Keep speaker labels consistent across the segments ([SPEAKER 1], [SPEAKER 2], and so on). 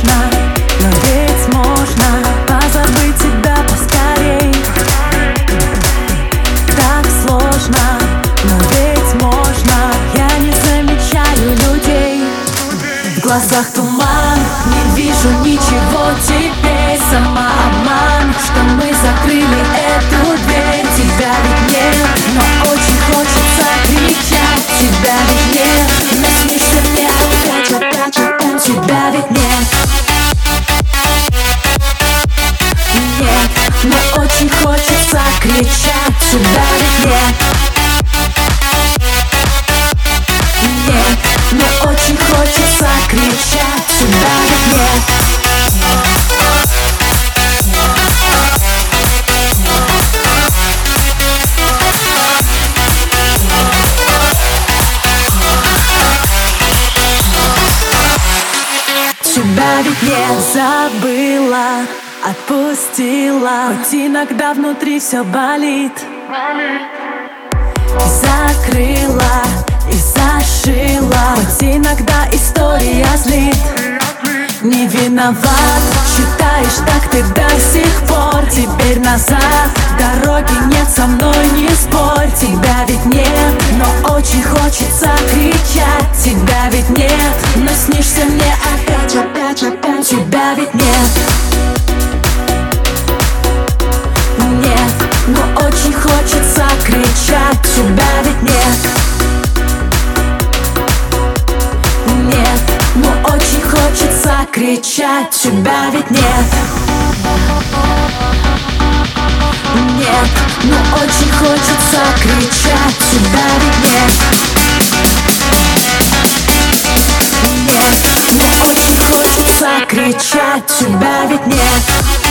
[SPEAKER 1] сложно, но ведь можно Позабыть тебя поскорей. Так сложно, но ведь можно Я не замечаю людей. В глазах туман, не вижу ничего теперь Сама Тебя ведь нет Нет, но очень хочется кричать Тебя ведь нет Тебя ведь не забыла, отпустила. Хоть иногда внутри все болит закрыла, и зашила. Хоть иногда история злит. Не виноват, считаешь так ты до сих пор. Теперь назад, дороги нет, со мной не спорь. Тебя ведь нет, но очень хочется кричать. Тебя ведь нет, но снишься мне опять, опять, опять. Тебя ведь нет кричать Тебя ведь нет Нет, но очень хочется кричать Тебя ведь нет Нет, но очень хочется кричать Тебя ведь нет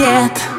[SPEAKER 1] нет. Тебя ведь нет